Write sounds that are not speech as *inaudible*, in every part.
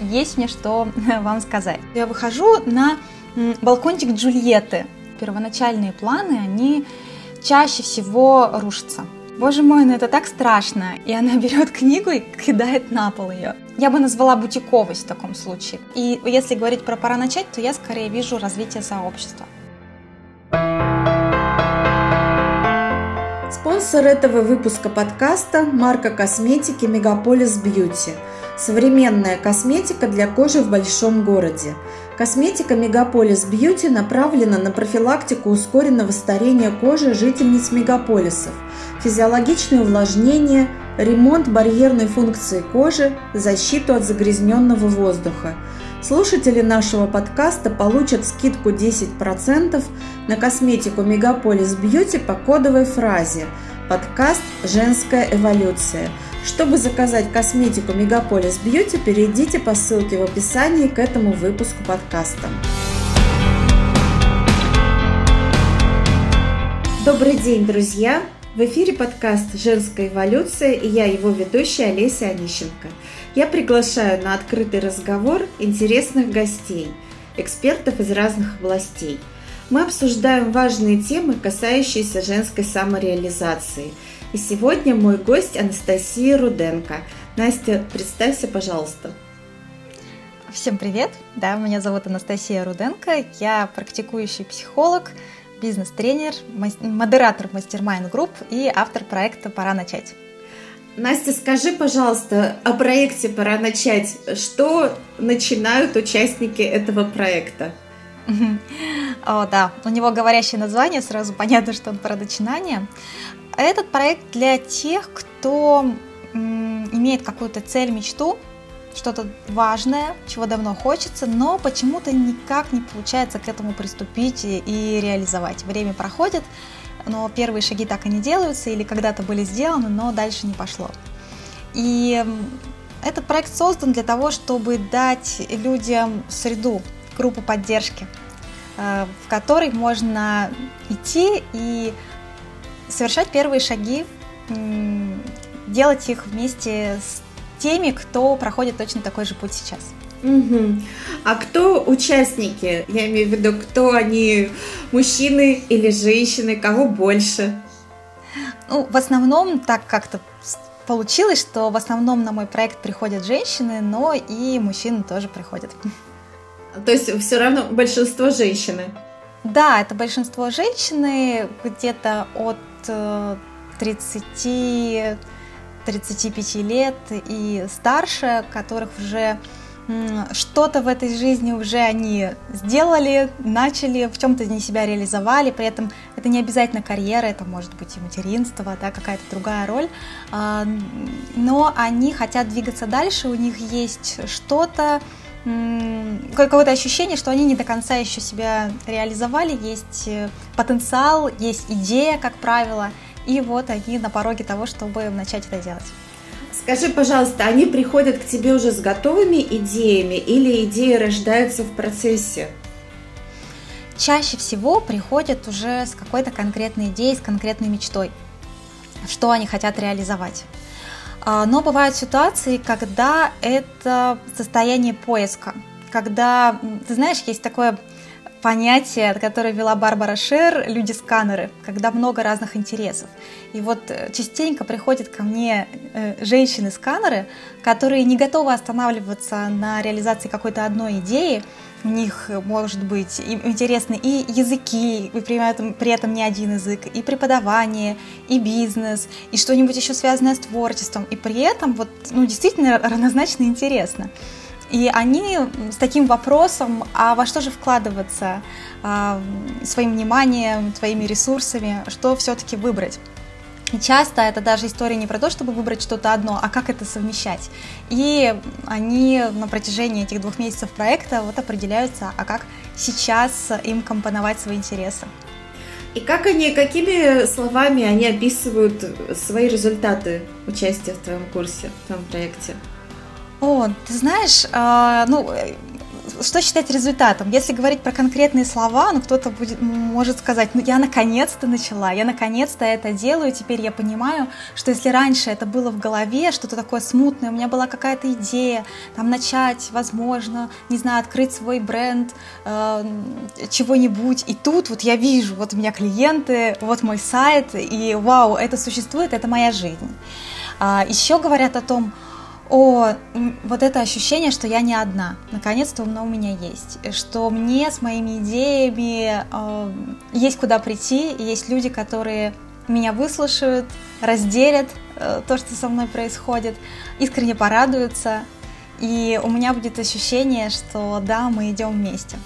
есть мне что *laughs* вам сказать. Я выхожу на балкончик Джульетты. Первоначальные планы, они чаще всего рушатся. Боже мой, ну это так страшно. И она *laughs* берет книгу и кидает на пол ее. Я бы назвала бутиковость в таком случае. И если говорить про пора начать, то я скорее вижу развитие сообщества. Спонсор этого выпуска подкаста – марка косметики Мегаполис Бьюти. Современная косметика для кожи в большом городе. Косметика Мегаполис Бьюти направлена на профилактику ускоренного старения кожи жительниц мегаполисов, физиологичное увлажнение, ремонт барьерной функции кожи, защиту от загрязненного воздуха – Слушатели нашего подкаста получат скидку 10% на косметику Мегаполис Бьюти по кодовой фразе «Подкаст «Женская эволюция». Чтобы заказать косметику Мегаполис Бьюти, перейдите по ссылке в описании к этому выпуску подкаста. Добрый день, друзья! В эфире подкаст «Женская эволюция» и я его ведущая Олеся Онищенко – я приглашаю на открытый разговор интересных гостей, экспертов из разных областей. Мы обсуждаем важные темы, касающиеся женской самореализации. И сегодня мой гость Анастасия Руденко. Настя, представься, пожалуйста. Всем привет! Да, меня зовут Анастасия Руденко. Я практикующий психолог, бизнес-тренер, модератор мастер-майн групп и автор проекта «Пора начать». Настя, скажи, пожалуйста, о проекте «Пора начать». Что начинают участники этого проекта? О, да, у него говорящее название, сразу *laughs* понятно, что он про начинание. Этот проект для тех, кто имеет какую-то цель, мечту, что-то важное, чего давно хочется, но почему-то никак не получается к этому приступить и реализовать. Время проходит, но первые шаги так и не делаются или когда-то были сделаны, но дальше не пошло. И этот проект создан для того, чтобы дать людям среду, группу поддержки, э, в которой можно идти и совершать первые шаги, делать их вместе с теми, кто проходит точно такой же путь сейчас. Угу. А кто участники? Я имею в виду, кто они, мужчины или женщины, кого больше? Ну, в основном так как-то получилось, что в основном на мой проект приходят женщины, но и мужчины тоже приходят. То есть все равно большинство женщины? Да, это большинство женщины, где-то от 30 э, 35 лет и старше, которых уже что-то в этой жизни уже они сделали, начали, в чем-то они себя реализовали, при этом это не обязательно карьера, это может быть и материнство, да, какая-то другая роль, а, но они хотят двигаться дальше, у них есть что-то, какое-то ощущение, что они не до конца еще себя реализовали, есть э, потенциал, есть идея, как правило, и вот они на пороге того, чтобы начать это делать. Скажи, пожалуйста, они приходят к тебе уже с готовыми идеями или идеи рождаются в процессе? Чаще всего приходят уже с какой-то конкретной идеей, с конкретной мечтой, что они хотят реализовать. А, но бывают ситуации, когда это состояние поиска, когда, ты знаешь, есть такое понятие, которое вела Барбара Шер, люди-сканеры, когда много разных интересов. И вот э, частенько приходят ко мне э, женщины-сканеры, которые не готовы останавливаться на реализации какой-то одной идеи, у них э, может быть интересны и языки, и при этом, при этом не один язык, и преподавание, и бизнес, и что-нибудь еще связанное с творчеством, и при этом вот, ну, действительно равнозначно интересно. И они с таким вопросом, а во что же вкладываться а, своим вниманием, своими ресурсами, что все-таки выбрать. И часто это даже история не про то, чтобы выбрать что-то одно, а как это совмещать. И они на протяжении этих двух месяцев проекта вот определяются, а как сейчас им компоновать свои интересы. И как они, какими словами они описывают свои результаты участия в твоем курсе, в твоем проекте? О, ты знаешь, э, ну, что считать результатом? Если говорить про конкретные слова, ну кто-то будет, может сказать, ну я наконец-то начала, я наконец-то это делаю, теперь я понимаю, что если раньше это было в голове, что-то такое смутное, у меня была какая-то идея, там начать, возможно, не знаю, открыть свой бренд, э, чего-нибудь, и тут вот я вижу, вот у меня клиенты, вот мой сайт, и вау, это существует, это моя жизнь. А, еще говорят о том, о вот это ощущение, что я не одна. Наконец-то оно у меня есть. Что мне с моими идеями э, есть куда прийти, есть люди, которые меня выслушают, разделят э, то, что со мной происходит, искренне порадуются. И у меня будет ощущение, что да, мы идем вместе.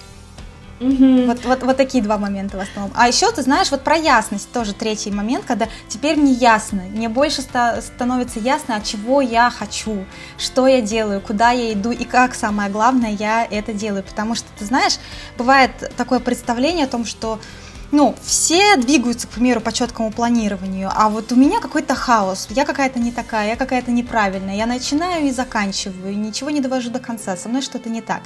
Угу. Вот, вот, вот такие два момента в основном. А еще, ты знаешь, вот про ясность тоже третий момент, когда теперь мне ясно, мне больше ста- становится ясно, от чего я хочу, что я делаю, куда я иду и как, самое главное, я это делаю. Потому что, ты знаешь, бывает такое представление о том, что ну, все двигаются, к примеру, по четкому планированию, а вот у меня какой-то хаос, я какая-то не такая, я какая-то неправильная, я начинаю и заканчиваю, ничего не довожу до конца, со мной что-то не так.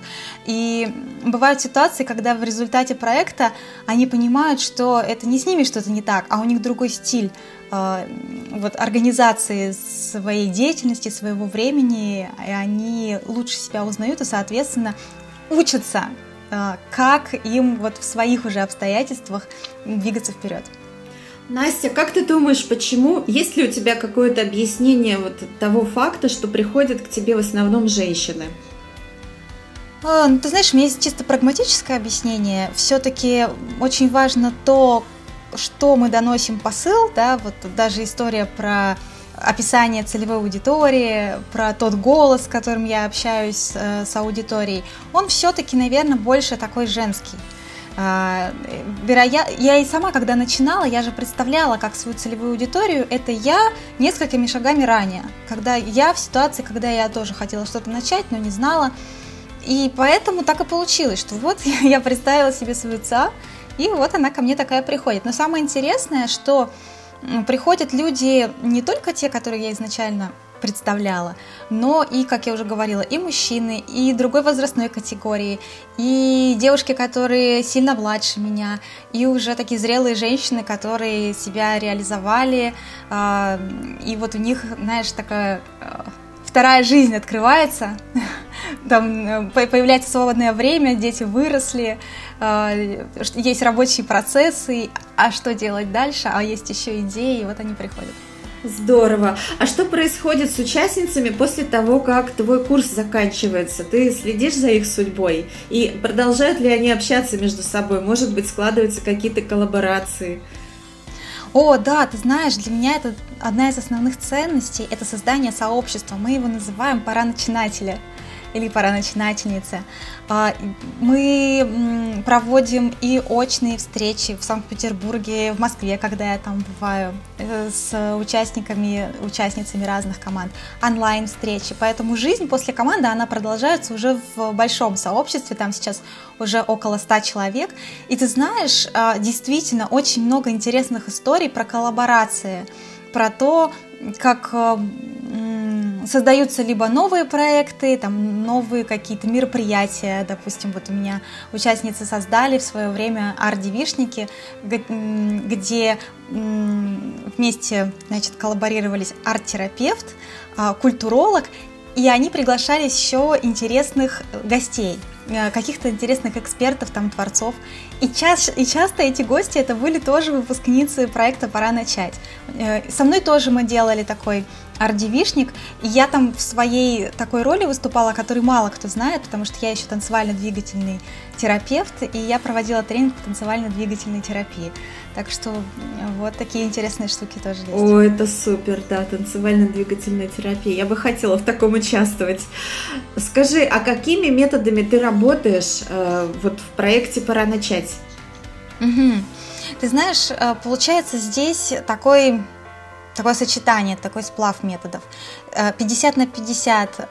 И бывают ситуации, когда в результате проекта они понимают, что это не с ними что-то не так, а у них другой стиль э, вот, организации своей деятельности, своего времени, и они лучше себя узнают и, соответственно, учатся как им вот в своих уже обстоятельствах двигаться вперед. Настя, как ты думаешь, почему? Есть ли у тебя какое-то объяснение вот того факта, что приходят к тебе в основном женщины? А, ну, ты знаешь, у меня есть чисто прагматическое объяснение. Все-таки очень важно то, что мы доносим посыл, да, вот даже история про описание целевой аудитории, про тот голос, с которым я общаюсь э, с аудиторией, он все-таки, наверное, больше такой женский. А, вероя... Я и сама, когда начинала, я же представляла как свою целевую аудиторию, это я несколькими шагами ранее, когда я в ситуации, когда я тоже хотела что-то начать, но не знала. И поэтому так и получилось, что вот *laughs* я представила себе свою ЦА, и вот она ко мне такая приходит. Но самое интересное, что приходят люди не только те, которые я изначально представляла, но и, как я уже говорила, и мужчины, и другой возрастной категории, и девушки, которые сильно младше меня, и уже такие зрелые женщины, которые себя реализовали, а, и вот у них, знаешь, такая а, вторая жизнь открывается, *laughs* там э, появляется свободное время, дети выросли, э, есть рабочие процессы, а что делать дальше, а есть еще идеи, и вот они приходят. Здорово. А что происходит с участницами после того, как твой курс заканчивается? Ты следишь за их судьбой? И продолжают ли они общаться между собой? Может быть, складываются какие-то коллаборации? О, да, ты знаешь, для меня это одна из основных ценностей, это создание сообщества. Мы его называем «Пора начинателя» или пора начинательницы. А, мы проводим и очные встречи в Санкт-Петербурге, в Москве, когда я там бываю, э, с участниками, участницами разных команд, онлайн-встречи. Поэтому жизнь после команды, она продолжается уже в большом сообществе, там сейчас уже около 100 человек. И ты знаешь, а, действительно, очень много интересных историй про коллаборации, про то, как а, создаются либо новые проекты, там новые какие-то мероприятия, допустим, вот у меня участницы создали в свое время арт-девишники, где вместе, значит, коллаборировались арт-терапевт, а, культуролог, и они приглашали еще интересных гостей, э, каких-то интересных экспертов, там, творцов. И, ча- и часто эти гости это были тоже выпускницы проекта «Пора начать». Э, со мной тоже мы делали такой арт-девишник, и я там в своей такой роли выступала, которую мало кто знает, потому что я еще танцевально-двигательный терапевт, и я проводила тренинг по танцевально-двигательной терапии. Так что вот такие интересные штуки тоже есть. О, это супер, да, танцевально-двигательная терапия. Я бы хотела в таком участвовать. Скажи, а какими методами ты работаешь э, вот в проекте «Пора начать»? Угу. Ты знаешь, э, получается здесь такой такое сочетание, такой сплав методов. 50 э, на 50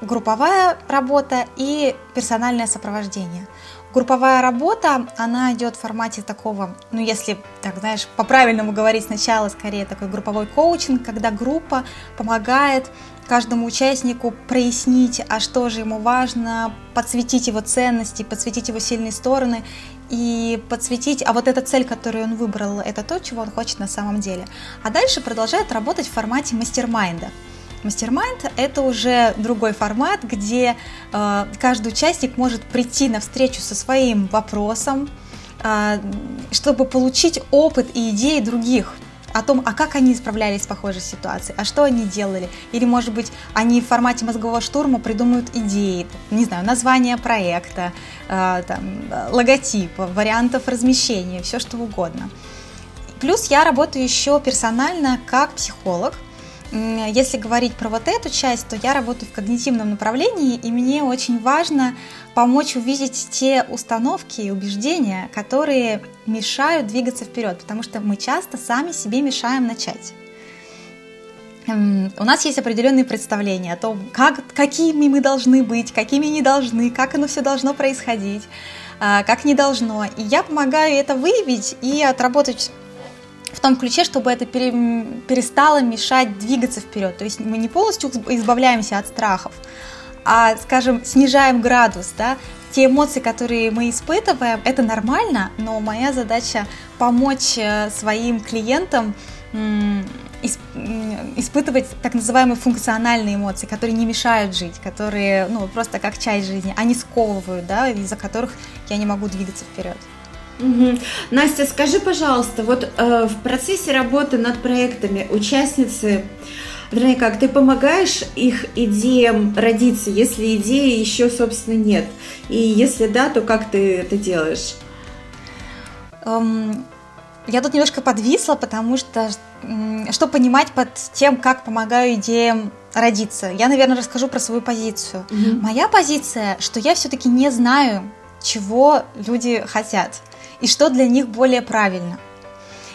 групповая работа и персональное сопровождение. Групповая работа, она идет в формате такого, ну если, так знаешь, по-правильному говорить сначала, скорее такой групповой коучинг, когда группа помогает каждому участнику прояснить, а что же ему важно, подсветить его ценности, подсветить его сильные стороны и подсветить, а вот эта цель, которую он выбрал, это то, чего он хочет на самом деле. А дальше продолжает работать в формате мастер-майнда. Мастермайнд – это уже другой формат, где э, каждый участник может прийти на встречу со своим вопросом, э, чтобы получить опыт и идеи других о том, а как они справлялись с похожей ситуацией, а что они делали. Или, может быть, они в формате мозгового штурма придумают идеи, не знаю, название проекта, э, там, логотип, вариантов размещения, все что угодно. Плюс я работаю еще персонально как психолог. Если говорить про вот эту часть, то я работаю в когнитивном направлении, и мне очень важно помочь увидеть те установки и убеждения, которые мешают двигаться вперед, потому что мы часто сами себе мешаем начать. У нас есть определенные представления о том, как, какими мы должны быть, какими не должны, как оно все должно происходить, а, как не должно. И я помогаю это выявить и отработать в том ключе, чтобы это пере, перестало мешать двигаться вперед. То есть мы не полностью избавляемся от страхов, а, скажем, снижаем градус, да, те эмоции, которые мы испытываем, это нормально, но моя задача помочь э, своим клиентам испытывать так называемые функциональные эмоции, которые не мешают жить, которые ну, просто как часть жизни, они сковывают, да, из-за которых я не могу двигаться вперед. Угу. Настя, скажи, пожалуйста, вот э, в процессе работы над проектами участницы, вернее, как ты помогаешь их идеям родиться, если идеи еще, собственно, нет? И если да, то как ты это делаешь? Um, я тут немножко подвисла, потому что что понимать под тем, как помогаю идеям родиться? Я, наверное, расскажу про свою позицию. Mm-hmm. Моя позиция, что я все-таки не знаю, чего люди хотят и что для них более правильно.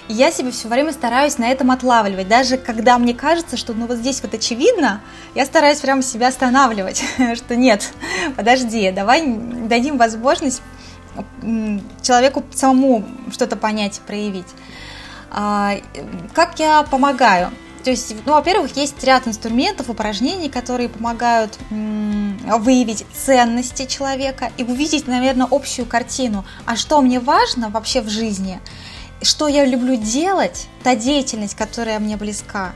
И я себе все время стараюсь на этом отлавливать. Даже когда мне кажется, что ну вот здесь вот очевидно, я стараюсь прямо себя останавливать, *laughs* что нет, подожди, давай дадим возможность человеку самому что-то понять, проявить. А, как я помогаю? То есть, ну, во-первых, есть ряд инструментов, упражнений, которые помогают выявить ценности человека и увидеть, наверное, общую картину. А что мне важно вообще в жизни? Что я люблю делать? Та деятельность, которая мне близка.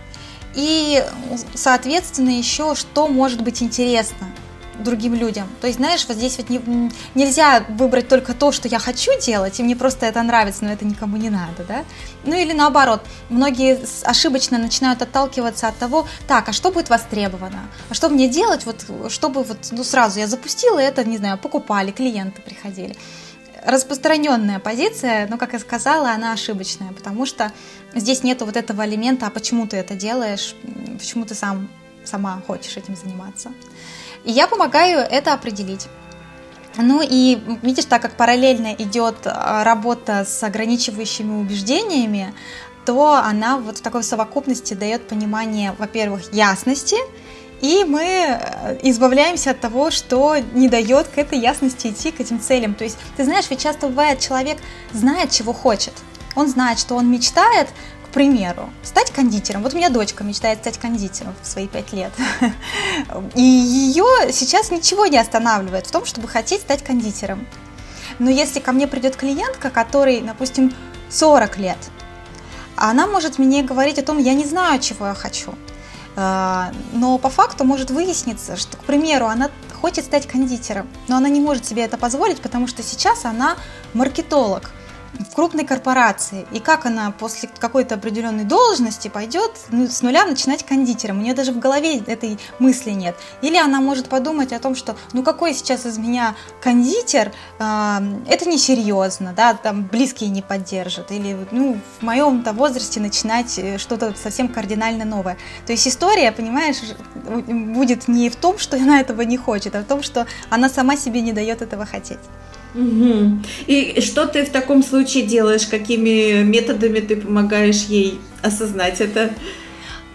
И, соответственно, еще что может быть интересно другим людям. То есть, знаешь, вот здесь вот не, нельзя выбрать только то, что я хочу делать, и мне просто это нравится, но это никому не надо, да? Ну или наоборот, многие ошибочно начинают отталкиваться от того, так, а что будет востребовано? А что мне делать, вот, чтобы вот, ну сразу я запустила это, не знаю, покупали, клиенты приходили. Распространенная позиция, ну, как я сказала, она ошибочная, потому что здесь нету вот этого элемента, а почему ты это делаешь, почему ты сам, сама хочешь этим заниматься. И я помогаю это определить. Ну и видишь, так как параллельно идет а, работа с ограничивающими убеждениями, то она вот в такой совокупности дает понимание, во-первых, ясности, и мы э, избавляемся от того, что не дает к этой ясности идти, к этим целям. То есть, ты знаешь, ведь часто бывает, человек знает, чего хочет. Он знает, что он мечтает, примеру, стать кондитером. Вот у меня дочка мечтает стать кондитером в свои пять лет. *laughs* И ее сейчас ничего не останавливает в том, чтобы хотеть стать кондитером. Но если ко мне придет клиентка, которой, допустим, 40 лет, она может мне говорить о том, я не знаю, чего я хочу. А, но по факту может выясниться, что, к примеру, она хочет стать кондитером, но она не может себе это позволить, потому что сейчас она маркетолог – в крупной корпорации, и как она после какой-то определенной должности пойдет ну, с нуля начинать кондитером. У нее даже в голове этой мысли нет. Или она может подумать о том, что ну какой сейчас из меня кондитер, э, это несерьезно, да, там близкие не поддержат. Или ну, в моем-то возрасте начинать э, что-то совсем кардинально новое. То есть история, понимаешь, будет не в том, что *laughs* она этого не хочет, а в том, что она сама себе не дает этого хотеть. Угу. И что ты в таком случае делаешь? Какими методами ты помогаешь ей осознать это?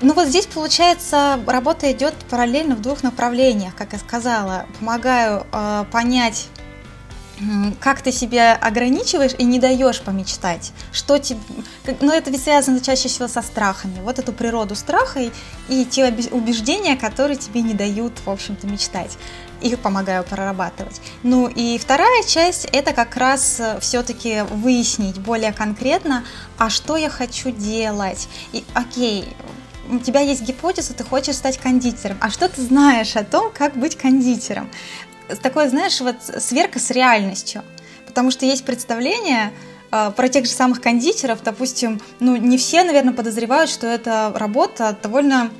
Ну вот здесь, получается, работа идет параллельно в двух направлениях, как я сказала. Помогаю э, понять как ты себя ограничиваешь и не даешь помечтать, что тебе, но это ведь связано чаще всего со страхами, вот эту природу страха и, и те убеждения, которые тебе не дают, в общем-то, мечтать. Их помогаю прорабатывать. Ну и вторая часть это как раз э, все-таки выяснить более конкретно, а что я хочу делать. И окей, у тебя есть гипотеза, ты хочешь стать кондитером. А что ты знаешь о том, как быть кондитером? Такое, знаешь, вот сверка с реальностью. Потому что есть представление э, про тех же самых кондитеров, допустим, ну, не все, наверное, подозревают, что эта работа довольно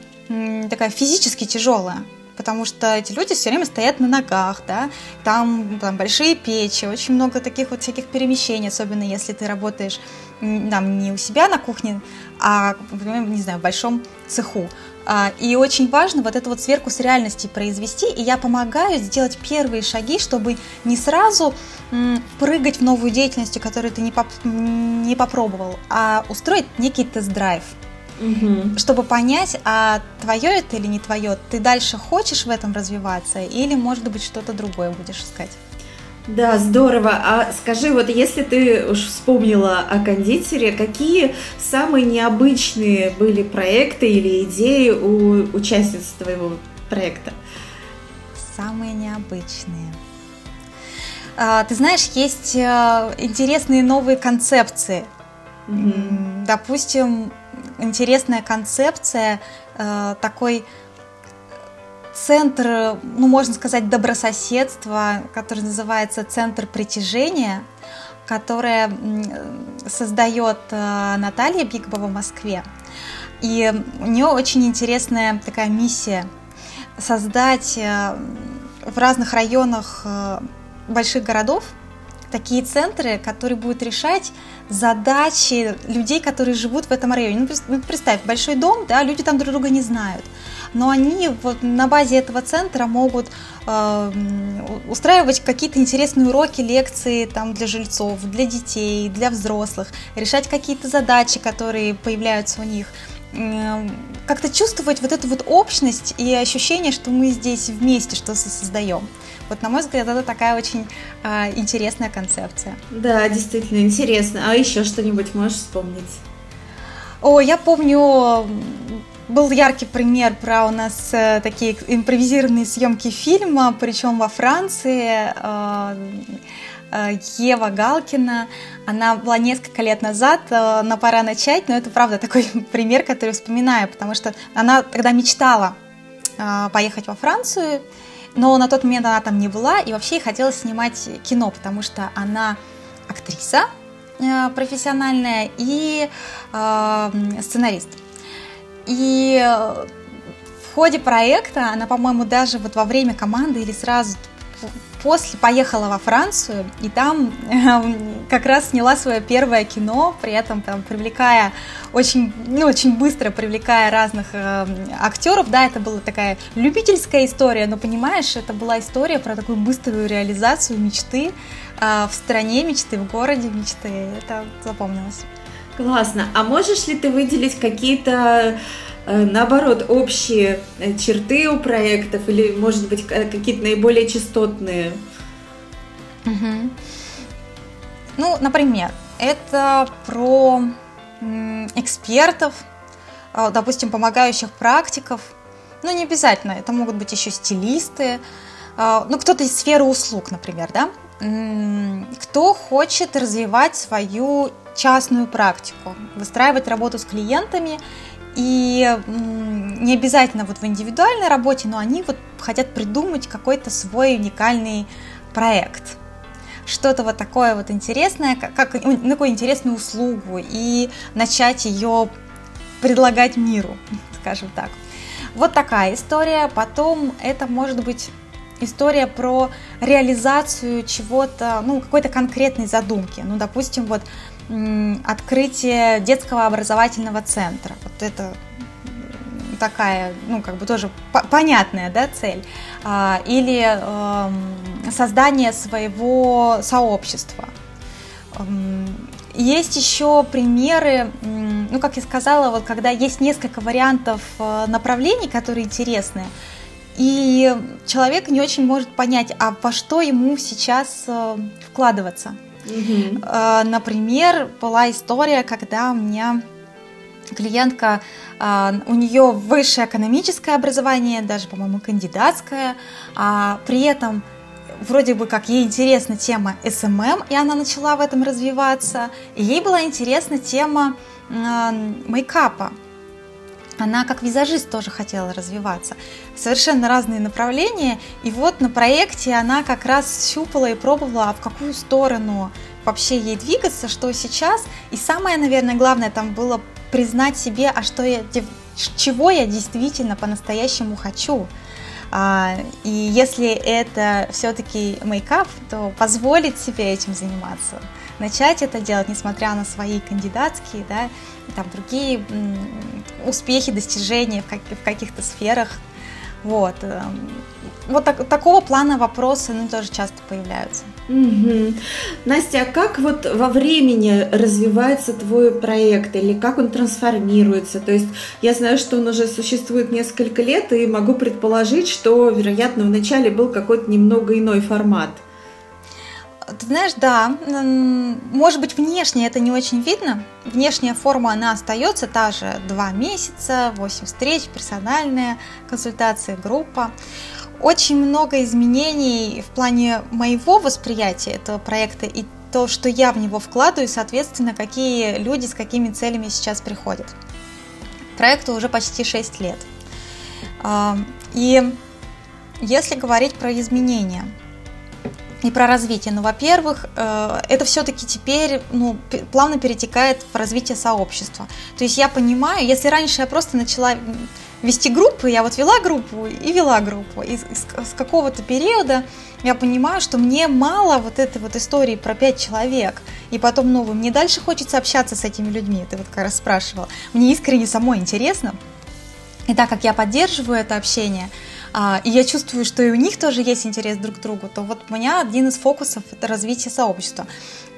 такая физически тяжелая потому что эти люди все время стоят на ногах, да, там, там большие печи, очень много таких вот всяких перемещений, особенно если ты работаешь там не у себя на кухне, а, не знаю, в большом цеху. А, и очень важно вот эту вот сверку с реальностью произвести, и я помогаю сделать первые шаги, чтобы не сразу прыгать в новую деятельность, которую ты не, поп не попробовал, а устроить некий тест-драйв угу. чтобы понять, а твое это или не твое, ты дальше хочешь в этом развиваться или, может быть, что-то другое будешь искать. Да, здорово. А скажи, вот если ты уж вспомнила о кондитере, какие самые необычные были проекты или идеи у участниц твоего проекта? Самые необычные. А, ты знаешь, есть э, интересные новые концепции. Mm-hmm. Допустим, интересная концепция, э, такой центр, ну, можно сказать, добрососедства, который называется Центр притяжения, которое создает э, Наталья Бигбова в Москве. И у нее очень интересная такая миссия создать э, в разных районах больших городов такие центры, которые будут решать задачи людей, которые живут в этом районе. Ну, ну, представь, большой дом, да, люди там друг друга не знают, но они вот на базе этого центра могут э, устраивать какие-то интересные уроки, лекции там для жильцов, для детей, для взрослых, решать какие-то задачи, которые появляются у них как-то чувствовать вот эту вот общность и ощущение, что мы здесь вместе что-то создаем. Вот, на мой взгляд, это такая очень э, интересная концепция. Да, действительно интересно. А еще что-нибудь можешь вспомнить? О, я помню, был яркий пример про у нас э, такие импровизированные съемки фильма, причем во Франции. Э, э, Ева Галкина, она была несколько лет назад, э, но пора начать, но это правда такой *laughs* пример, который вспоминаю, потому что она тогда мечтала э, поехать во Францию, но на тот момент она там не была, и вообще ей хотелось снимать кино, потому что она актриса профессиональная и сценарист. И в ходе проекта она, по-моему, даже вот во время команды или сразу после поехала во Францию и там э, как раз сняла свое первое кино, при этом там привлекая очень, ну, очень быстро привлекая разных э, актеров. Да, это была такая любительская история, но понимаешь, это была история про такую быструю реализацию мечты э, в стране мечты, в городе мечты. Это запомнилось. Классно. А можешь ли ты выделить какие-то Э, наоборот, общие э, черты у проектов или, может быть, какие-то наиболее частотные? Угу. Ну, например, это про экспертов, э, допустим, помогающих практиков. Ну, не обязательно, это могут быть еще стилисты, ну, кто-то из сферы услуг, например, да, кто хочет развивать свою частную практику, выстраивать работу с клиентами и не обязательно вот в индивидуальной работе, но они вот хотят придумать какой-то свой уникальный проект. Что-то вот такое вот интересное, как, как ну, такую интересную услугу и начать ее предлагать миру, *laughs* скажем так. Вот такая история. Потом это может быть история про реализацию чего-то, ну, какой-то конкретной задумки. Ну, допустим, вот открытие детского образовательного центра. Вот это такая, ну, как бы тоже понятная, да, цель. А, или эм, создание своего сообщества. Эм, есть еще примеры, ну, как я сказала, вот когда есть несколько вариантов э, направлений, которые интересны, и человек не очень может понять, а во что ему сейчас э, вкладываться. Угу. Например, была история, когда у меня клиентка, у нее высшее экономическое образование, даже, по-моему, кандидатское, а при этом вроде бы как ей интересна тема SMM, и она начала в этом развиваться, и ей была интересна тема мейкапа. Она как визажист тоже хотела развиваться. Совершенно разные направления. И вот на проекте она как раз щупала и пробовала, а в какую сторону вообще ей двигаться, что сейчас. И самое, наверное, главное там было признать себе, а что я, чего я действительно по-настоящему хочу. А, и если это все-таки мейкап, то позволить себе этим заниматься. Начать это делать, несмотря на свои кандидатские, да, там другие успехи, достижения в, как, в каких-то сферах. Вот. Эм, вот так, такого плана вопросы ну, тоже часто появляются. Угу. Настя, а как вот во времени развивается твой проект или как он трансформируется? То есть я знаю, что он уже существует несколько лет и могу предположить, что, вероятно, вначале был какой-то немного иной формат. Ты знаешь, да, может быть, внешне это не очень видно. Внешняя форма, она остается та же, два месяца, 8 встреч, персональная консультация, группа очень много изменений в плане моего восприятия этого проекта и то, что я в него вкладываю, соответственно, какие люди с какими целями сейчас приходят. Проекту уже почти 6 лет. А, и если говорить про изменения и про развитие, ну, во-первых, э, это все-таки теперь ну, плавно перетекает в развитие сообщества. То есть я понимаю, если раньше я просто начала вести группы, я вот вела группу и вела группу. И с, какого-то периода я понимаю, что мне мало вот этой вот истории про пять человек. И потом, ну, мне дальше хочется общаться с этими людьми, ты вот как раз спрашивала. Мне искренне самой интересно. И так как я поддерживаю это общение, и я чувствую, что и у них тоже есть интерес друг к другу, то вот у меня один из фокусов – это развитие сообщества.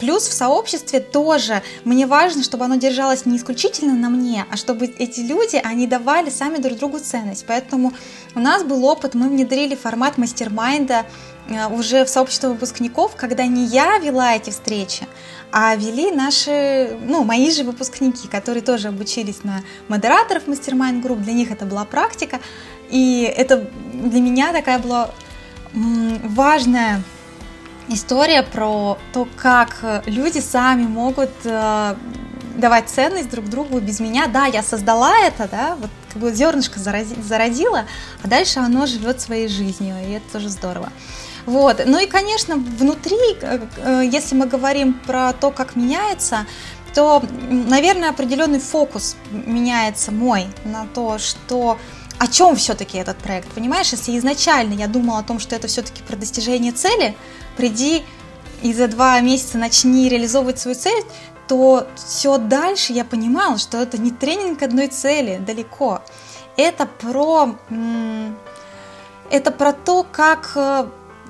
Плюс в сообществе тоже мне важно, чтобы оно держалось не исключительно на мне, а чтобы эти люди, они давали сами друг другу ценность. Поэтому у нас был опыт, мы внедрили формат мастер-майнда э, уже в сообщество выпускников, когда не я вела эти встречи, а вели наши, ну, мои же выпускники, которые тоже обучились на модераторов мастер-майнд групп, для них это была практика, и это для меня такая была важная история про то, как люди сами могут э, давать ценность друг другу без меня. Да, я создала это, да, вот как бы зернышко зародила, а дальше оно живет своей жизнью, и это тоже здорово. Вот. Ну и, конечно, внутри, э, э, если мы говорим про то, как меняется, то, наверное, определенный фокус меняется мой на то, что о чем все-таки этот проект, понимаешь? Если изначально я думала о том, что это все-таки про достижение цели, приди и за два месяца начни реализовывать свою цель, то все дальше я понимала, что это не тренинг одной цели, далеко. Это про, это про то, как э,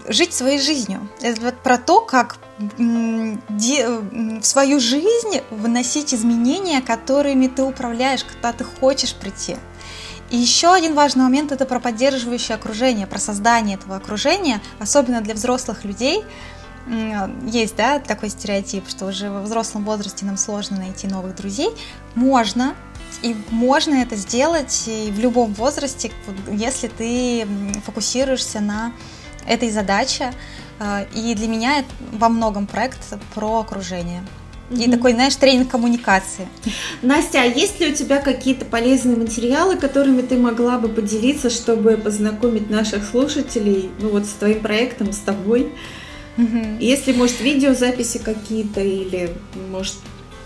жить своей жизнью. Это про то, как в свою жизнь вносить изменения, которыми ты управляешь, когда ты хочешь прийти. И еще один важный момент – это про поддерживающее окружение, про создание этого окружения, особенно для взрослых людей. Есть, да, такой стереотип, что уже во взрослом возрасте нам сложно найти новых друзей. Можно, и можно это сделать и в любом возрасте, если ты фокусируешься на этой задаче. А, и для меня во многом проект про окружение. И такой, знаешь, тренинг коммуникации. Настя, а есть ли у тебя какие-то полезные материалы, которыми ты могла бы поделиться, чтобы познакомить наших слушателей, ну вот с твоим проектом, с тобой? Если, может, видеозаписи какие-то или, может,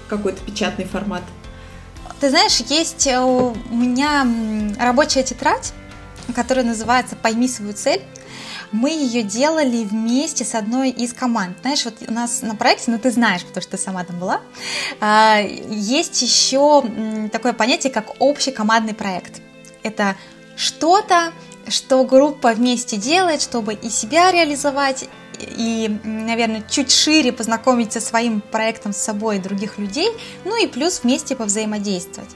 какой-то печатный формат? Ты знаешь, есть у меня рабочая тетрадь, которая называется «Пойми свою цель» мы ее делали вместе с одной из команд. Знаешь, вот у нас на проекте, ну ты знаешь, потому что ты сама там была, а, есть еще такое понятие, как общий командный проект. Это что-то, что группа вместе делает, чтобы и себя реализовать, и, наверное, чуть шире познакомить со своим проектом с собой и других людей, ну и плюс вместе повзаимодействовать.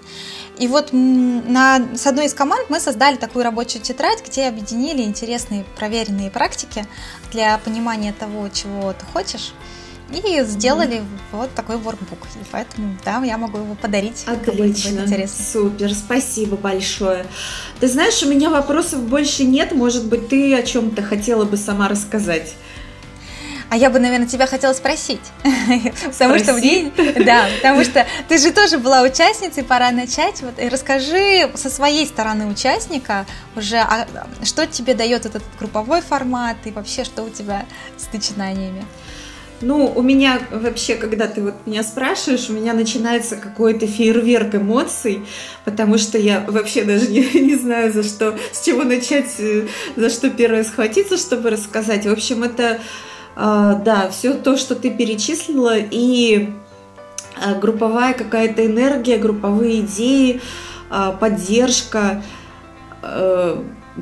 И вот на, с одной из команд мы создали такую рабочую тетрадь, где объединили интересные проверенные практики для понимания того, чего ты хочешь. И сделали mm вот такой воркбук. И поэтому, да, я могу его подарить. Отлично. Супер, спасибо большое. Ты знаешь, у меня вопросов больше нет. Может быть, ты о чем-то хотела бы сама рассказать? А я бы, наверное, тебя хотела спросить. *laughs* потому что мне... *laughs* Да, потому что ты же тоже была участницей, пора начать. Вот, и расскажи со своей стороны участника уже, а, что тебе дает этот групповой формат и вообще, что у тебя с начинаниями. Ну, у меня вообще, когда ты вот меня спрашиваешь, у меня начинается какой-то фейерверк эмоций, потому что я вообще даже не, *laughs* не знаю, за что, с чего начать, э, за что первое схватиться, чтобы рассказать. В общем, это да, все то, что ты перечислила, и а, групповая какая-то энергия, групповые идеи, а, поддержка,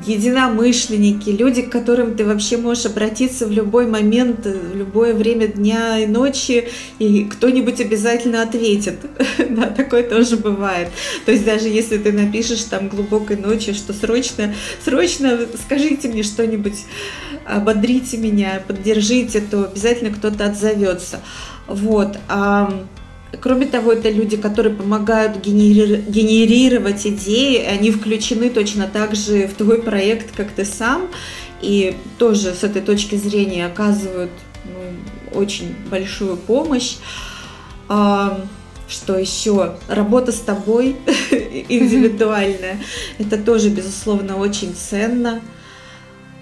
единомышленники, люди, к которым ты вообще можешь обратиться в любой момент, в любое время дня и ночи, и кто-нибудь обязательно ответит. *laughs* да, такое тоже бывает. То есть даже если ты напишешь там глубокой ночью, что срочно, срочно скажите мне что-нибудь, ободрите меня, поддержите, то обязательно кто-то отзовется. Вот. Кроме того, это люди, которые помогают генерировать идеи, они включены точно так же в твой проект, как ты сам, и тоже с этой точки зрения оказывают ну, очень большую помощь. Что еще? Работа с тобой *laughs* индивидуальная. Это тоже, безусловно, очень ценно.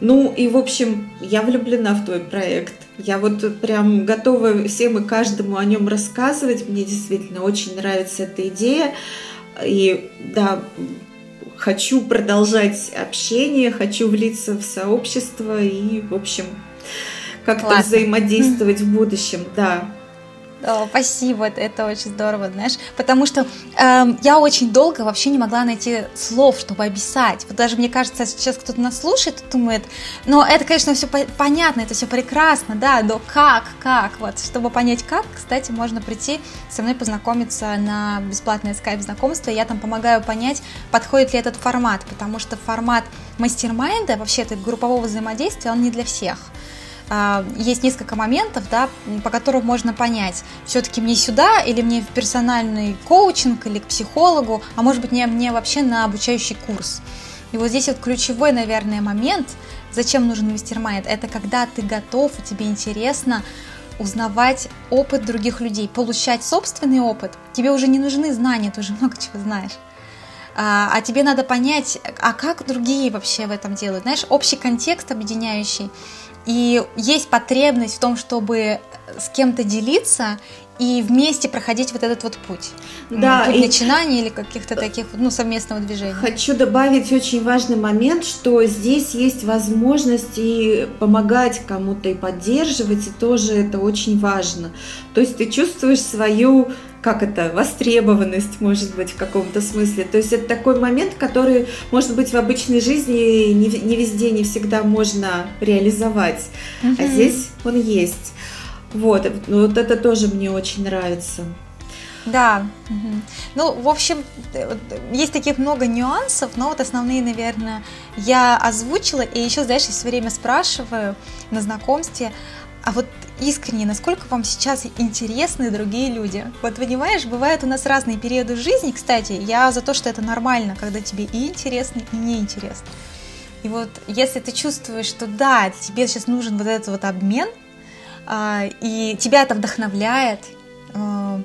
Ну и, в общем, я влюблена в твой проект. Я вот прям готова всем и каждому о нем рассказывать. Мне действительно очень нравится эта идея. И да, хочу продолжать общение, хочу влиться в сообщество и, в общем, как-то взаимодействовать в будущем. Да, спасибо, это, очень здорово, знаешь, потому что э, я очень долго вообще не могла найти слов, чтобы описать. Вот даже мне кажется, сейчас кто-то нас слушает думает, ну это, конечно, все по- понятно, это все прекрасно, да, но как, как, вот, чтобы понять как, кстати, можно прийти со мной познакомиться на бесплатное скайп-знакомство, я там помогаю понять, подходит ли этот формат, потому что формат мастер-майнда, вообще это группового взаимодействия, он не для всех. А, есть несколько моментов, да, по которым можно понять, все-таки мне сюда или мне в персональный коучинг или к психологу, а может быть мне, мне вообще на обучающий курс. И вот здесь вот ключевой, наверное, момент, зачем нужен мастер-майнд, это когда ты готов, и тебе интересно узнавать опыт других людей, получать собственный опыт. Тебе уже не нужны знания, ты уже много чего знаешь. А, а тебе надо понять, а как другие вообще в этом делают. Знаешь, общий контекст объединяющий. И есть потребность в том, чтобы с кем-то делиться и вместе проходить вот этот вот путь. Да, путь и... начинания или каких-то таких ну, совместного движения. Хочу добавить очень важный момент, что здесь есть возможность и помогать кому-то и поддерживать, и тоже это очень важно. То есть ты чувствуешь свою как это, востребованность, может быть, в каком-то смысле. То есть это такой момент, который, может быть, в обычной жизни не, не везде, не всегда можно реализовать. Mm-hmm. А здесь он есть. Вот, ну, вот это тоже мне очень нравится. Да. Угу. Ну, в общем, есть таких много нюансов, но вот основные, наверное, я озвучила. И еще, знаешь, я все время спрашиваю на знакомстве, а вот искренне, насколько вам сейчас интересны другие люди? Вот понимаешь, бывают у нас разные периоды жизни, кстати, я за то, что это нормально, когда тебе и интересно, и неинтересно. И вот если ты чувствуешь, что да, тебе сейчас нужен вот этот вот обмен, а, и тебя это вдохновляет, а,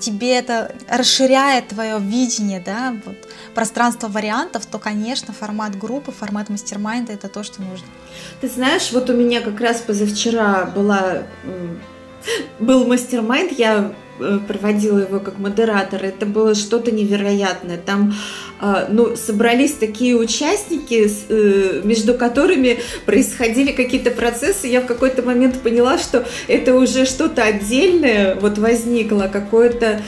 тебе это расширяет твое видение, да, вот, пространство вариантов, то, конечно, формат группы, формат мастер-майнда это то, что нужно. Ты знаешь, вот у меня как раз позавчера была был мастер-майнд, я проводила его как модератор, это было что-то невероятное. Там а, ну, собрались такие участники, э, между которыми происходили какие-то процессы. Я в какой-то момент поняла, что это уже что-то отдельное вот возникло, какое-то Э,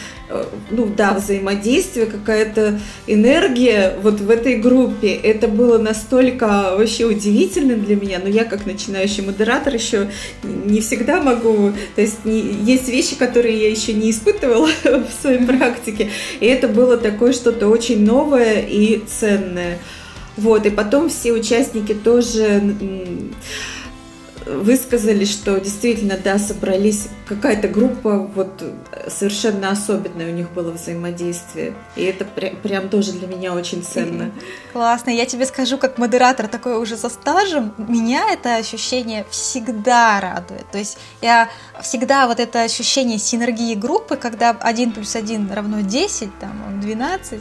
ну да, взаимодействие, какая-то энергия вот в этой группе. Это было настолько вообще удивительным для меня, но я как начинающий модератор еще не всегда могу, то есть не, есть вещи, которые я еще не испытывала *laughs* в своей практике, и это было такое что-то очень новое и ценное. Вот, и потом все участники тоже высказали, что действительно, да, собрались какая-то группа, вот совершенно особенное у них было взаимодействие. И это прям, прям тоже для меня очень ценно. *laughs* Классно. Я тебе скажу, как модератор такой уже со стажем, меня это ощущение всегда радует. То есть я всегда вот это ощущение синергии группы, когда 1 плюс 1 равно 10, там, 12,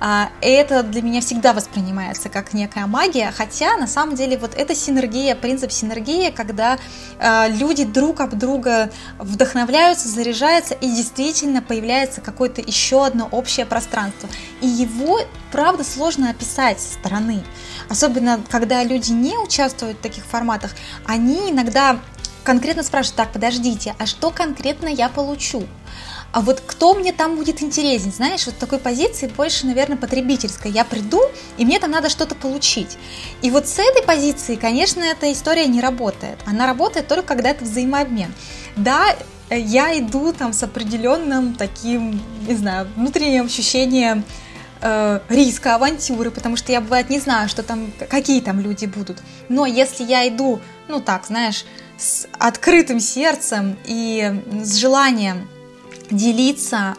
а, это для меня всегда воспринимается как некая магия, хотя на самом деле вот эта синергия, принцип синергии, когда а, люди друг об друга вдохновляются, заряжаются, и действительно появляется какое-то еще одно общее пространство. И его, правда, сложно описать со стороны. Особенно, когда люди не участвуют в таких форматах, они иногда конкретно спрашивают, так, подождите, а что конкретно я получу? А вот кто мне там будет интересен, знаешь, вот такой позиции больше, наверное, потребительской. Я приду, и мне там надо что-то получить. И вот с этой позиции, конечно, эта история не работает. Она работает только когда это взаимообмен. Да, я иду там с определенным таким, не знаю, внутренним ощущением э, риска, авантюры, потому что я, бывает, не знаю, что там, какие там люди будут. Но если я иду, ну так, знаешь, с открытым сердцем и с желанием делиться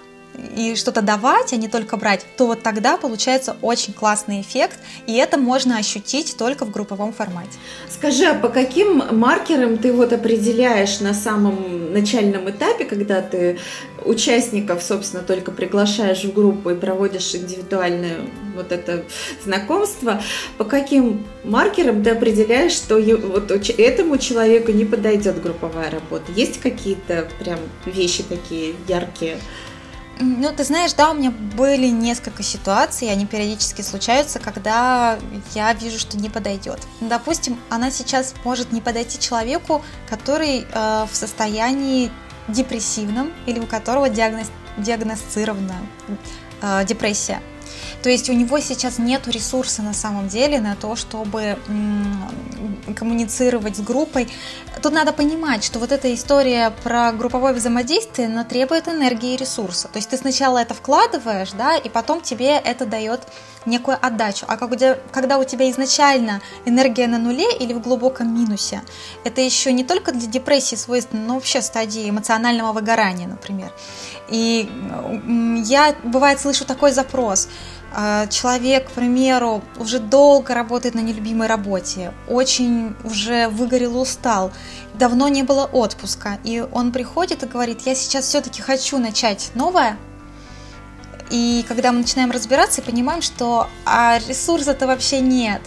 и что-то давать, а не только брать, то вот тогда получается очень классный эффект, и это можно ощутить только в групповом формате. Скажи, а по каким маркерам ты вот определяешь на самом начальном этапе, когда ты участников, собственно, только приглашаешь в группу и проводишь индивидуальное вот это знакомство, по каким маркерам ты определяешь, что вот этому человеку не подойдет групповая работа? Есть какие-то прям вещи такие яркие? Ну, ты знаешь, да, у меня были несколько ситуаций, они периодически случаются, когда я вижу, что не подойдет. Допустим, она сейчас может не подойти человеку, который э, в состоянии депрессивном или у которого диагноз, диагностирована э, депрессия. То есть у него сейчас нет ресурса на самом деле на то, чтобы коммуницировать с группой. Тут надо понимать, что вот эта история про групповое взаимодействие, она требует энергии и ресурса. То есть ты сначала это вкладываешь, да, и потом тебе это дает некую отдачу. А когда у тебя изначально энергия на нуле или в глубоком минусе, это еще не только для депрессии свойственно, но вообще стадии эмоционального выгорания, например. И я, бывает, слышу такой запрос – человек, к примеру, уже долго работает на нелюбимой работе, очень уже выгорел, устал, давно не было отпуска, и он приходит и говорит, я сейчас все-таки хочу начать новое, и когда мы начинаем разбираться, понимаем, что а ресурса-то вообще нет.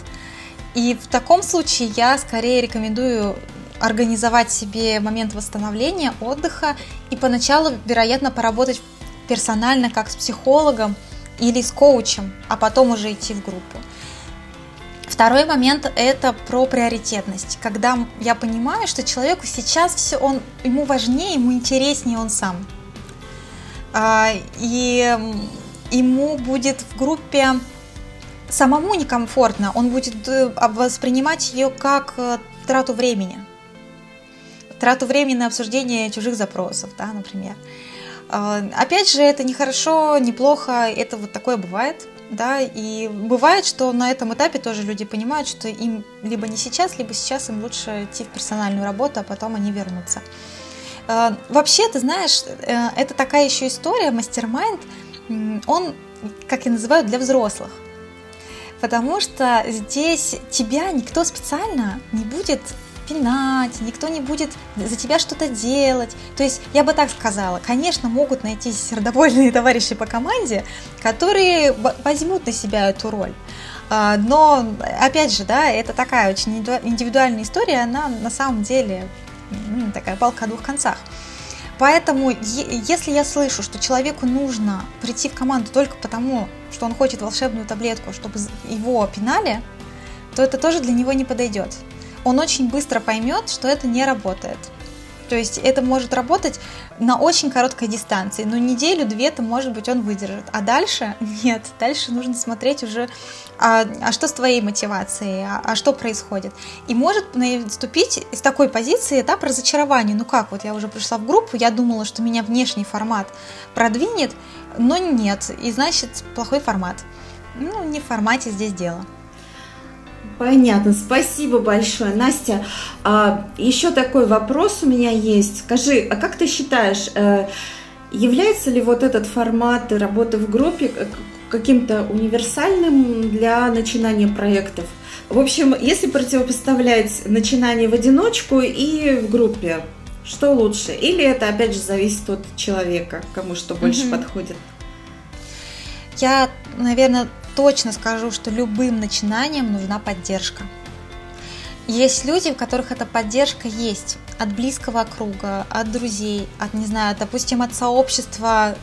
И в таком случае я скорее рекомендую организовать себе момент восстановления, отдыха и поначалу, вероятно, поработать персонально как с психологом, или с коучем, а потом уже идти в группу. Второй момент – это про приоритетность, когда я понимаю, что человеку сейчас все, он, ему важнее, ему интереснее он сам. А, и ему будет в группе самому некомфортно, он будет э, воспринимать ее как э, трату времени. Трату времени на обсуждение чужих запросов, да, например. А, опять же, это не хорошо, не плохо, это вот такое бывает, да, и бывает, что на этом этапе тоже люди понимают, что им либо не сейчас, либо сейчас им лучше идти в персональную работу, а потом они вернутся. А, вообще, ты знаешь, э, это такая еще история, мастер-майнд, он, как я называю, для взрослых. Потому что здесь тебя никто специально не будет пинать, никто не будет за тебя что-то делать. То есть я бы так сказала, конечно, могут найтись сердобольные товарищи по команде, которые возьмут на себя эту роль. А, но, опять же, да, это такая очень индивидуальная история, она на самом деле ну, такая палка о двух концах. Поэтому, если я слышу, что человеку нужно прийти в команду только потому, что он хочет волшебную таблетку, чтобы его пинали, то это тоже для него не подойдет. Он очень быстро поймет, что это не работает. То есть это может работать на очень короткой дистанции, но неделю-две-то, может быть, он выдержит. А дальше нет, дальше нужно смотреть уже, а, а что с твоей мотивацией, а, а что происходит. И может наступить из такой позиции этап разочарования. Ну как, вот я уже пришла в группу, я думала, что меня внешний формат продвинет, но нет, и значит плохой формат. Ну, не в формате здесь дело. Понятно, спасибо большое. Настя, а, еще такой вопрос у меня есть. Скажи, а как ты считаешь, э, является ли вот этот формат работы в группе каким-то универсальным для начинания проектов? В общем, если противопоставлять начинание в одиночку и в группе, что лучше? Или это опять же зависит от человека, кому что больше mm-hmm. подходит? Я, наверное, точно скажу, что любым начинаниям нужна поддержка. Есть люди, у которых эта поддержка есть от близкого круга, от друзей, от, не знаю, допустим, от сообщества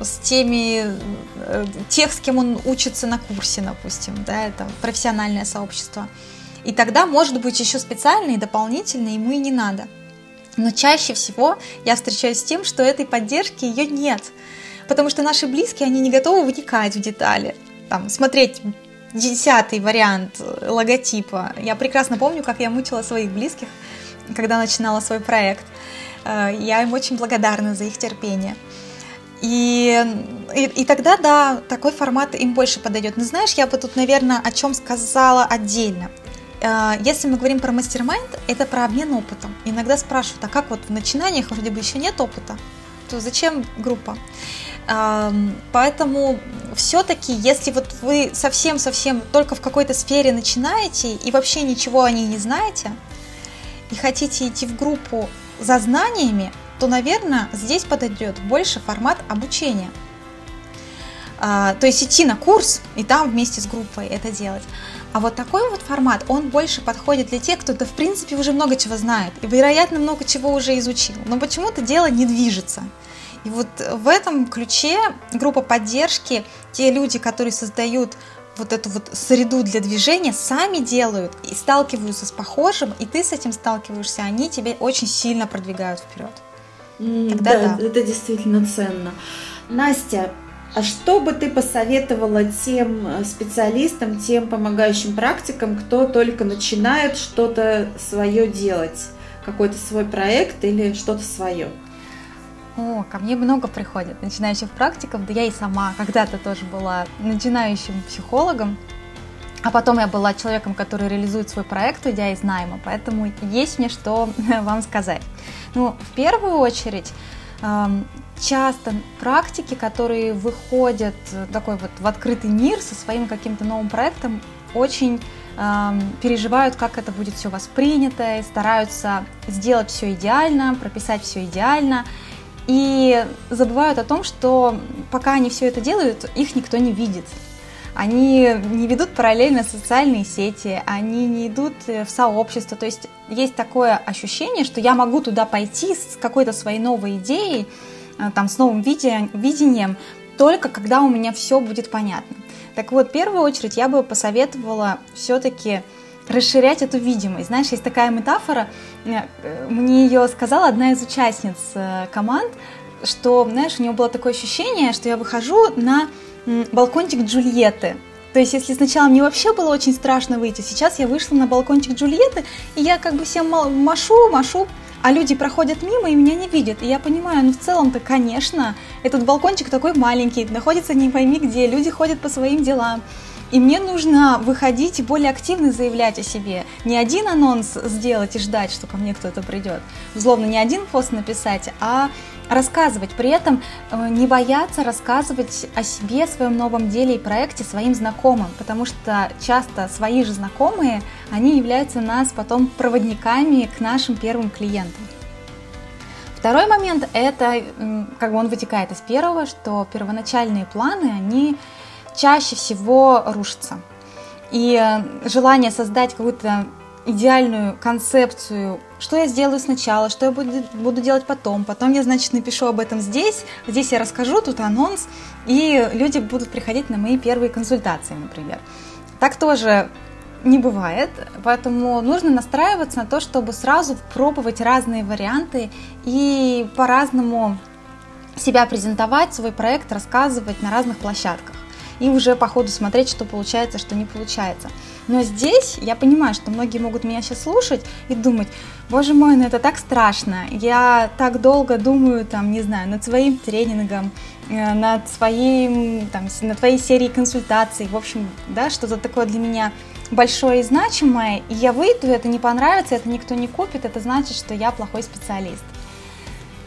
с теми, э, тех, с кем он учится на курсе, допустим, да, это профессиональное сообщество. И тогда, может быть, еще специальные, дополнительные ему и не надо. Но чаще всего я встречаюсь с тем, что этой поддержки ее нет, потому что наши близкие, они не готовы вникать в детали там, смотреть десятый вариант логотипа. Я прекрасно помню, как я мучила своих близких, когда начинала свой проект. Э, я им очень благодарна за их терпение. И, и, и тогда, да, такой формат им больше подойдет. Но знаешь, я бы тут, наверное, о чем сказала отдельно. Э, если мы говорим про мастер-майнд, это про обмен опытом. Иногда спрашивают, а как вот в начинаниях вроде бы еще нет опыта, то зачем группа? Поэтому все-таки, если вот вы совсем-совсем только в какой-то сфере начинаете и вообще ничего о ней не знаете, и хотите идти в группу за знаниями, то, наверное, здесь подойдет больше формат обучения. А, то есть идти на курс и там вместе с группой это делать. А вот такой вот формат, он больше подходит для тех, кто, да, в принципе, уже много чего знает и, вероятно, много чего уже изучил. Но почему-то дело не движется. И вот в этом ключе группа поддержки, те люди, которые создают вот эту вот среду для движения, сами делают и сталкиваются с похожим, и ты с этим сталкиваешься, они тебя очень сильно продвигают вперед. Тогда да, да, это действительно ценно. Настя, а что бы ты посоветовала тем э, специалистам, тем помогающим практикам, кто только начинает что-то свое делать, какой-то свой проект или что-то свое? О, ко мне много приходит начинающих практиков, да я и сама когда-то тоже была начинающим психологом, а потом я была человеком, который реализует свой проект, уйдя из найма, поэтому есть мне что *laughs* вам сказать. Ну, в первую очередь, часто практики, которые выходят такой вот в открытый мир со своим каким-то новым проектом, очень переживают, как это будет все воспринято, и стараются сделать все идеально, прописать все идеально, и забывают о том, что пока они все это делают, их никто не видит. Они не ведут параллельно социальные сети, они не идут э, в сообщество. То есть есть такое ощущение, что я могу туда пойти с какой-то своей новой идеей, э, там, с новым видением, только когда у меня все будет понятно. Так вот, в первую очередь я бы посоветовала все-таки расширять эту видимость. Знаешь, есть такая метафора, э, мне ее сказала одна из участниц э, команд, что, знаешь, у нее было такое ощущение, что я выхожу на балкончик Джульетты. То есть, если сначала мне вообще было очень страшно выйти, сейчас я вышла на балкончик Джульетты, и я как бы всем машу, машу, а люди проходят мимо и меня не видят. И я понимаю, ну в целом-то, конечно, этот балкончик такой маленький, находится не пойми где, люди ходят по своим делам. И мне нужно выходить и более активно заявлять о себе. Не один анонс сделать и ждать, что ко мне кто-то придет. Условно, не один пост написать, а рассказывать. При этом э, не бояться рассказывать о себе, своем новом деле и проекте своим знакомым, потому что часто свои же знакомые, они являются нас потом проводниками к нашим первым клиентам. Второй момент – это, как бы он вытекает из первого, что первоначальные планы, они чаще всего рушится. И э, желание создать какую-то идеальную концепцию что я сделаю сначала, что я буду, буду делать потом. Потом я, значит, напишу об этом здесь, здесь я расскажу, тут анонс, и люди будут приходить на мои первые консультации, например. Так тоже не бывает, поэтому нужно настраиваться на то, чтобы сразу пробовать разные варианты и по-разному себя презентовать, свой проект рассказывать на разных площадках и уже по ходу смотреть, что получается, что не получается. Но здесь я понимаю, что многие могут меня сейчас слушать и думать, боже мой, ну это так страшно, я так долго думаю, там, не знаю, над своим тренингом, э, над своим, там, над твоей серией консультаций, в общем, да, что-то такое для меня большое и значимое, и я выйду, это не понравится, это никто не купит, это значит, что я плохой специалист.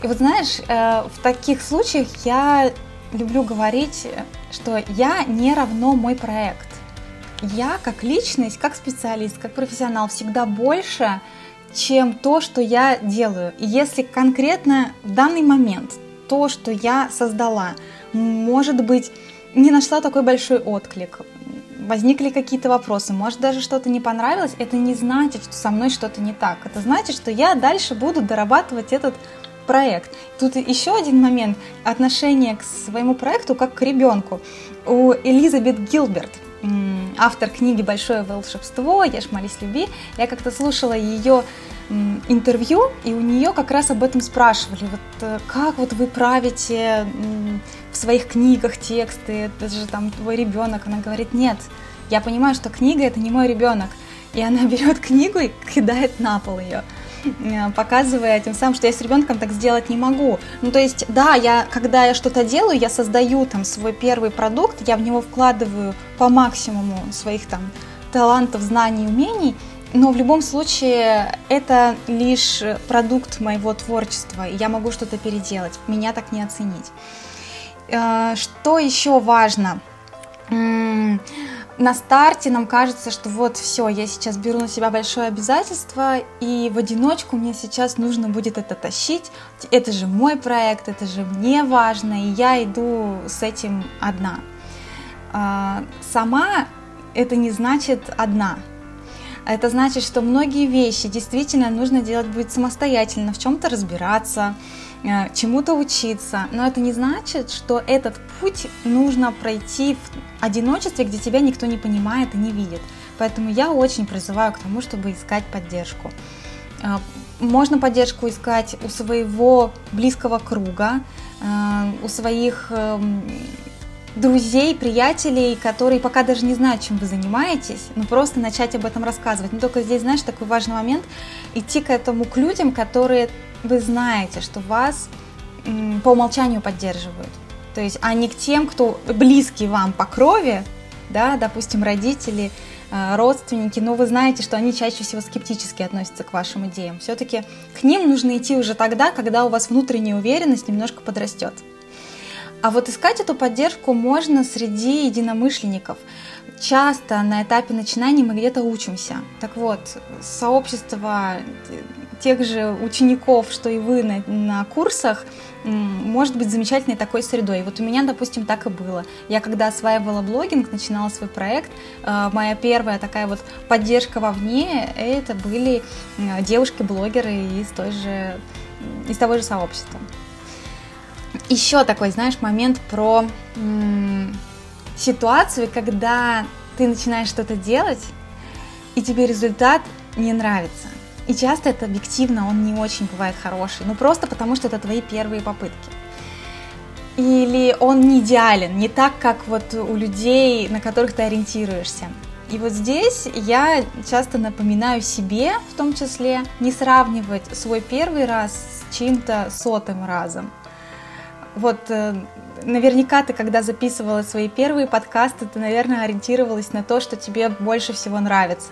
И вот знаешь, э, в таких случаях я люблю говорить, что я не равно мой проект. Я как личность, как специалист, как профессионал всегда больше, чем то, что я делаю. И если конкретно в данный момент то, что я создала, может быть, не нашла такой большой отклик, возникли какие-то вопросы, может даже что-то не понравилось, это не значит, что со мной что-то не так. Это значит, что я дальше буду дорабатывать этот проект. Тут еще один момент – отношение к своему проекту как к ребенку. У Элизабет Гилберт, автор книги «Большое волшебство. Ешь, молись, люби», я как-то слушала ее интервью, и у нее как раз об этом спрашивали. Вот э, как вот вы правите в своих книгах тексты, это же там твой ребенок. Она говорит, нет, я понимаю, что книга это не мой ребенок. И она *laughs* берет книгу и кидает на пол ее. Э, показывая тем самым, что я с ребенком так сделать не могу. Ну, то есть, да, я, когда я что-то делаю, я создаю там свой первый продукт, я в него вкладываю по максимуму своих там талантов, знаний, умений, но в любом случае это лишь продукт моего творчества, и я могу что-то переделать, меня так не оценить. Э, что еще важно? На старте нам кажется, что вот все, я сейчас беру на себя большое обязательство, и в одиночку мне сейчас нужно будет это тащить. Это же мой проект, это же мне важно, и я иду с этим одна. А, сама это не значит одна. Это значит, что многие вещи действительно нужно делать будет самостоятельно, в чем-то разбираться, чему-то учиться, но это не значит, что этот путь нужно пройти в одиночестве, где тебя никто не понимает и не видит. Поэтому я очень призываю к тому, чтобы искать поддержку. Э, можно поддержку искать у своего близкого круга, э, у своих эм, друзей, приятелей, которые пока даже не знают, чем вы занимаетесь, но просто начать об этом рассказывать. Но только здесь, знаешь, такой важный момент, идти к этому к людям, которые вы знаете, что вас по умолчанию поддерживают. То есть, а не к тем, кто близкий вам по крови, да, допустим, родители, э, родственники, но вы знаете, что они чаще всего скептически относятся к вашим идеям. Все-таки к ним нужно идти уже тогда, когда у вас внутренняя уверенность немножко подрастет. А вот искать эту поддержку можно среди единомышленников. Часто на этапе начинаний мы где-то учимся. Так вот, сообщество тех же учеников, что и вы на, на курсах, может быть замечательной такой средой. Вот у меня, допустим, так и было. Я когда осваивала блогинг, начинала свой проект, э, моя первая такая вот поддержка вовне, это были девушки-блогеры из той же, из того же сообщества. Еще такой, знаешь, момент про м- ситуацию, когда ты начинаешь что-то делать, и тебе результат не нравится. И часто это объективно, он не очень бывает хороший, ну просто потому что это твои первые попытки. Или он не идеален, не так, как вот у людей, на которых ты ориентируешься. И вот здесь я часто напоминаю себе, в том числе, не сравнивать свой первый раз с чьим-то сотым разом. Вот э, наверняка ты, когда записывала свои первые подкасты, ты, наверное, ориентировалась на то, что тебе больше всего нравится.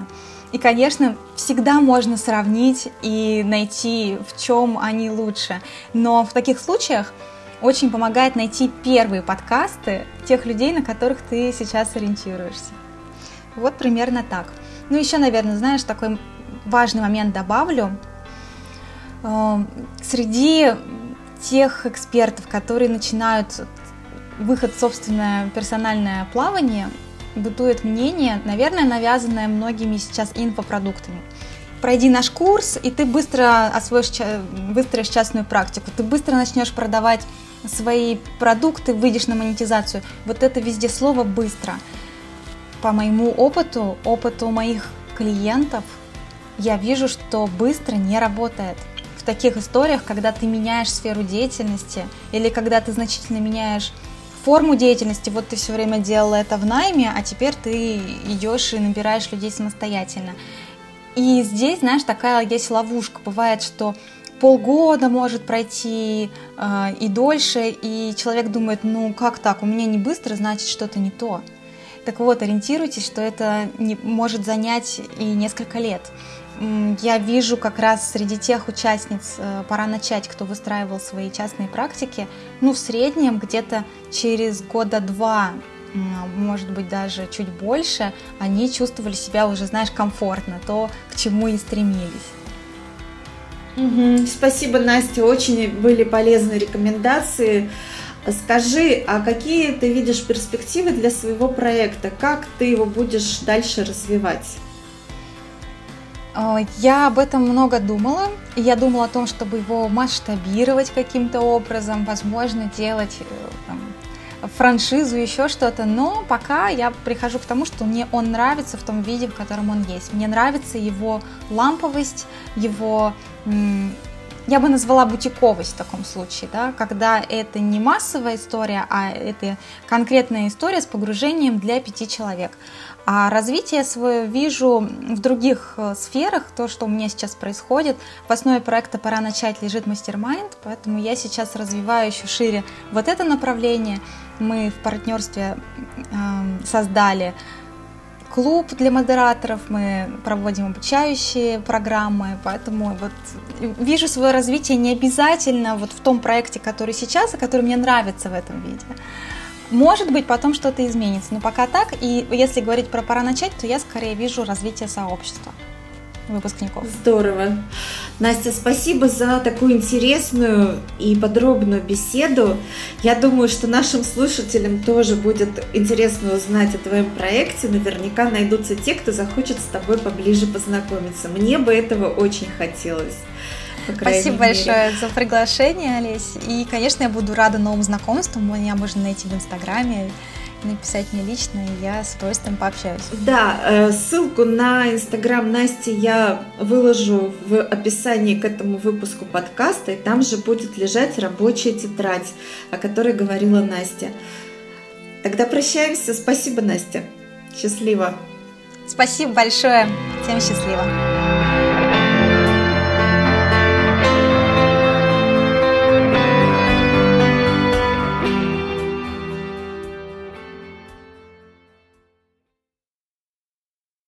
И, конечно, всегда можно сравнить и найти, в чем они лучше. Но в таких случаях очень помогает найти первые подкасты тех людей, на которых ты сейчас ориентируешься. Вот примерно так. Ну, еще, наверное, знаешь, такой важный момент добавлю. Эм, среди тех экспертов, которые начинают выход в собственное персональное плавание, бытует мнение, наверное, навязанное многими сейчас инфопродуктами. пройди наш курс, и ты быстро освоишь, выстроишь частную практику, ты быстро начнешь продавать свои продукты, выйдешь на монетизацию. Вот это везде слово «быстро». По моему опыту, опыту моих клиентов, я вижу, что быстро не работает. В таких историях, когда ты меняешь сферу деятельности или когда ты значительно меняешь форму деятельности, вот ты все время делала это в найме, а теперь ты идешь и набираешь людей самостоятельно. И здесь, знаешь, такая есть ловушка. Бывает, что полгода может пройти э, и дольше, и человек думает, ну как так, у меня не быстро, значит что-то не то. Так вот, ориентируйтесь, что это не, может занять и несколько лет. Я вижу как раз среди тех участниц э, «Пора начать», кто выстраивал свои частные практики, ну, в среднем где-то через года два может быть, даже чуть больше, они чувствовали себя уже, знаешь, комфортно, то, к чему и стремились. Угу. Спасибо, Настя, очень были полезные рекомендации. Скажи, а какие ты видишь перспективы для своего проекта? Как ты его будешь дальше развивать? Я об этом много думала. Я думала о том, чтобы его масштабировать каким-то образом, возможно, делать э, там, франшизу, еще что-то, но пока я прихожу к тому, что мне он нравится в том виде, в котором он есть. Мне нравится его ламповость, его я бы назвала бутиковость в таком случае, да, когда это не массовая история, а это конкретная история с погружением для пяти человек. А развитие свое вижу в других э, сферах, то, что у меня сейчас происходит. В основе проекта «Пора начать» лежит мастер-майнд, поэтому я сейчас развиваю еще шире вот это направление. Мы в партнерстве э, создали клуб для модераторов, мы проводим обучающие программы, поэтому вот вижу свое развитие не обязательно вот в том проекте, который сейчас, и который мне нравится в этом виде. Может быть, потом что-то изменится, но пока так. И если говорить про пора начать, то я скорее вижу развитие сообщества выпускников. Здорово. Настя, спасибо за такую интересную и подробную беседу. Я думаю, что нашим слушателям тоже будет интересно узнать о твоем проекте. Наверняка найдутся те, кто захочет с тобой поближе познакомиться. Мне бы этого очень хотелось. Спасибо большое за приглашение, Олесь. И, конечно, я буду рада новым знакомствам. Меня можно найти в Инстаграме написать мне лично, и я с удовольствием пообщаюсь. Да, э, ссылку на инстаграм Насти я выложу в описании к этому выпуску подкаста, и там же будет лежать рабочая тетрадь, о которой говорила Настя. Тогда прощаемся. Спасибо, Настя. Счастливо. Спасибо большое. Всем счастливо.